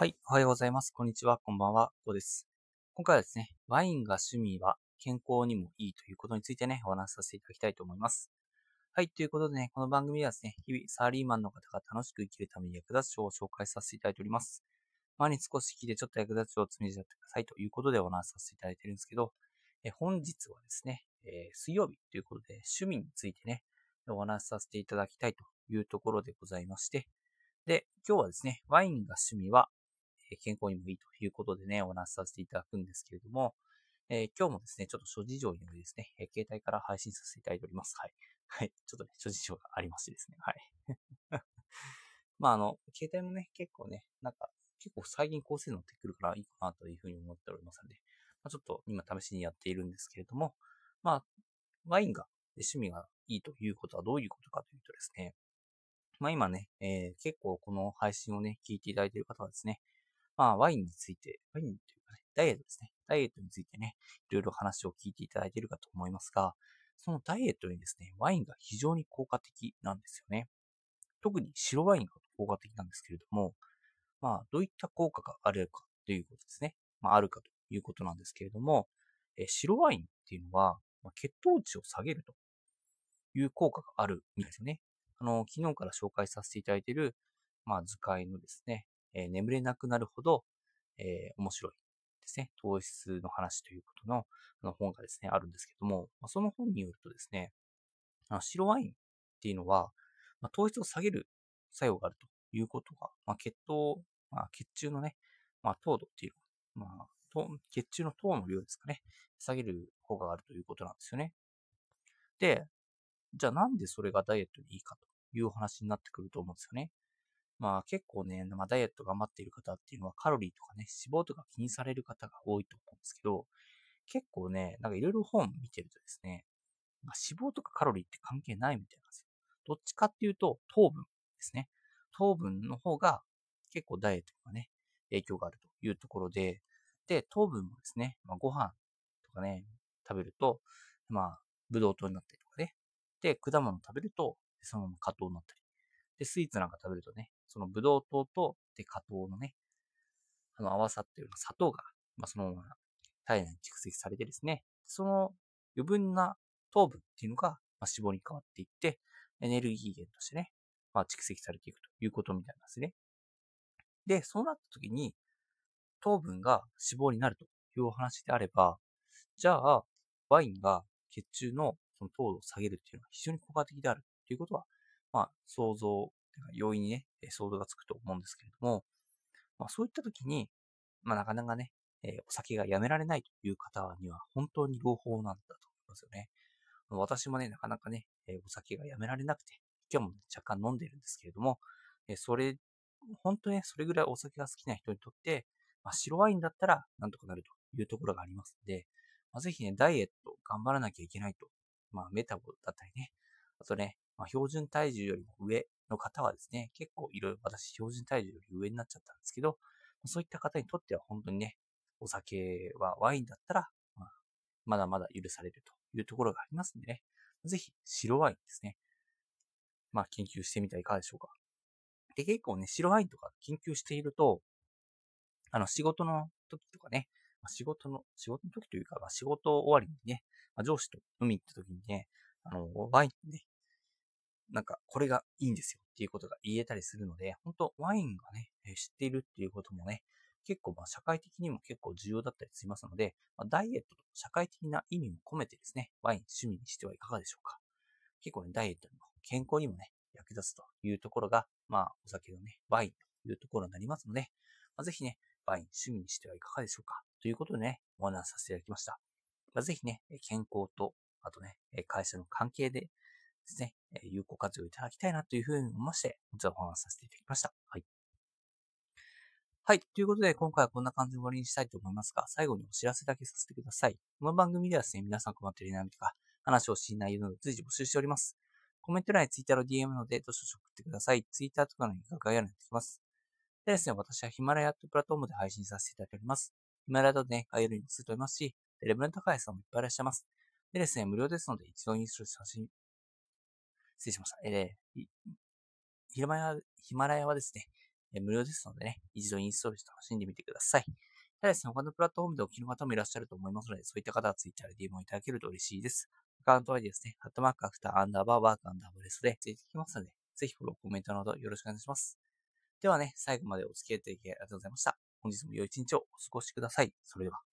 はい、おはようございます。こんにちは、こんばんは、こうです。今回はですね、ワインが趣味は健康にもいいということについてね、お話しさせていただきたいと思います。はい、ということでね、この番組はですね、日々サラリーマンの方が楽しく生きるために役立つ書を紹介させていただいております。毎日少し聞いてちょっと役立つ書を積み上げてくださいということでお話しさせていただいてるんですけど、え本日はですね、え水曜日ということで趣味についてね、お話しさせていただきたいというところでございまして、で、今日はですね、ワインが趣味は健康にもいいということでね、お話しさせていただくんですけれども、え今日もですね、ちょっと諸事情によりですね、え携帯から配信させていただいております。はい。はい。ちょっとね、諸事情がありましてですね。はい。まあ、あの、携帯もね、結構ね、なんか、結構最近高性能ってくるからいいかなというふうに思っておりますので、まあ、ちょっと今試しにやっているんですけれども、まあ、ワインが、趣味がいいということはどういうことかというとですね、まあ今ね、えー結構この配信をね、聞いていただいている方はですね、まあ、ワインについて、ワインというかね、ダイエットですね。ダイエットについてね、いろいろ話を聞いていただいているかと思いますが、そのダイエットにですね、ワインが非常に効果的なんですよね。特に白ワインが効果的なんですけれども、まあ、どういった効果があるかということですね。まあ、あるかということなんですけれども、え白ワインっていうのは、まあ血糖値を下げるという効果があるみたいですよね。あの、昨日から紹介させていただいている、まあ、図解のですね、えー眠れなくなるほど、えー面白いですね。糖質の話ということのあの本がですね、あるんですけども、まあ、その本によるとですね、あ白ワインっていうのは、まあ、糖質を下げる作用があるということが、まあ、血糖、まあ、血中のね、まあ、糖度っていう、まあ、糖血中の糖の量ですかね、下げる効果があるということなんですよね。で、じゃあなんでそれがダイエットにいいかというお話になってくると思うんですよね。まあ結構ね、まあ、ダイエット頑張っている方っていうのはカロリーとかね、脂肪とか気にされる方が多いと思うんですけど、結構ね、なんかいろいろ本見てるとですね、まあ脂肪とかカロリーって関係ないみたいなんですよ。どっちかっていうと糖分ですね。糖分の方が結構ダイエットがね、影響があるというところで、で、糖分もですね、まあ、ご飯とかね、食べると、まあ、ブドウ糖になったりとかね。で、果物食べると、そのまま果糖になったり。で、スイーツなんか食べるとね、そのブドウ糖と、で、果糖のね、あの、合わさってるような砂糖が、まあ、そのまま体内に蓄積されてですね、その余分な糖分っていうのが、まあ、脂肪に変わっていって、エネルギー源としてね、まあ、蓄積されていくということみたいなんですね。で、そうなった時に、糖分が脂肪になるというお話であれば、じゃあ、ワインが血中のその糖度を下げるっていうのは非常に効果的であるということは、まあ、想像、容易にね、想像がつくと思うんですけれども、まあ、そういった時に、まあ、なかなかね、えお酒がやめられないという方には本当に朗報なんだと思いますよね。私もね、なかなかね、えお酒がやめられなくて、今日も若干飲んでるんですけれども、えそれ、本当ね、それぐらいお酒が好きな人にとって、まあ、白ワインだったらなんとかなるというところがありますので、まあ、ぜひね、ダイエット頑張らなきゃいけないと。まあ、メタボだったりね、あとね、まあ、標準体重よりも上の方はですね、結構いろいろ私標準体重より上になっちゃったんですけど、そういった方にとっては本当にね、お酒はワインだったら、まあ、まだまだ許されるというところがありますんでね、ぜひ白ワインですね、まあ研究してみてはいかがでしょうか。で、結構ね、白ワインとか研究していると、あの、仕事の時とかね、仕事の、仕事の時というか、まあ、仕事終わりにね、まあ、上司と飲み行った時にね、あの、ワインね、なんか、これがいいんですよっていうことが言えたりするので、本当ワインがね、知っているっていうこともね、結構まあ社会的にも結構重要だったりしますので、まあ、ダイエットと社会的な意味も込めてですね、ワイン趣味にしてはいかがでしょうか。結構ね、ダイエットにも健康にもね、役立つというところが、まあ、お酒のね、ワインというところになりますので、まあ、ぜひね、ワイン趣味にしてはいかがでしょうか。ということでね、お話しさせていただきました。まあ、ぜひね、健康と、あとね、会社の関係でですね、有効活用いただきたいなというふうに思いまして、本日はお話しさせていただきました。はい。はい。ということで、今回はこんな感じで終わりにしたいと思いますが、最後にお知らせだけさせてください。この番組ではですね、皆さん困っている悩みとか、話をしない内容など随時募集しております。コメント欄や Twitter の DM ので、どしどし送ってください。Twitter とかの概要欄にできます。でですね、私はヒマラヤというプラットフォームで配信させていただいております。ヒマラヤとね、概要欄にもすると思いますし、レベルの高いさんもいっぱいいらっしゃいます。でですね、無料ですので、一度インストール写真、失礼しました。えー、ヒマラヤ、ヒマラヤはですね、え無料ですのでね、一度インストールして楽しんでみてください。ただですね、他のプラットフォームでお聞きの方もいらっしゃると思いますので、そういった方は Twitter で DM をいただけると嬉しいです。アカウントはですね、ハットマークアフターアンダーバーワークアンダーバーレスでついてきますので、ぜひフォロー、コメントなどよろしくお願いします。ではね、最後までお付き合いいただきありがとうございました。本日も良い一日をお過ごしください。それでは。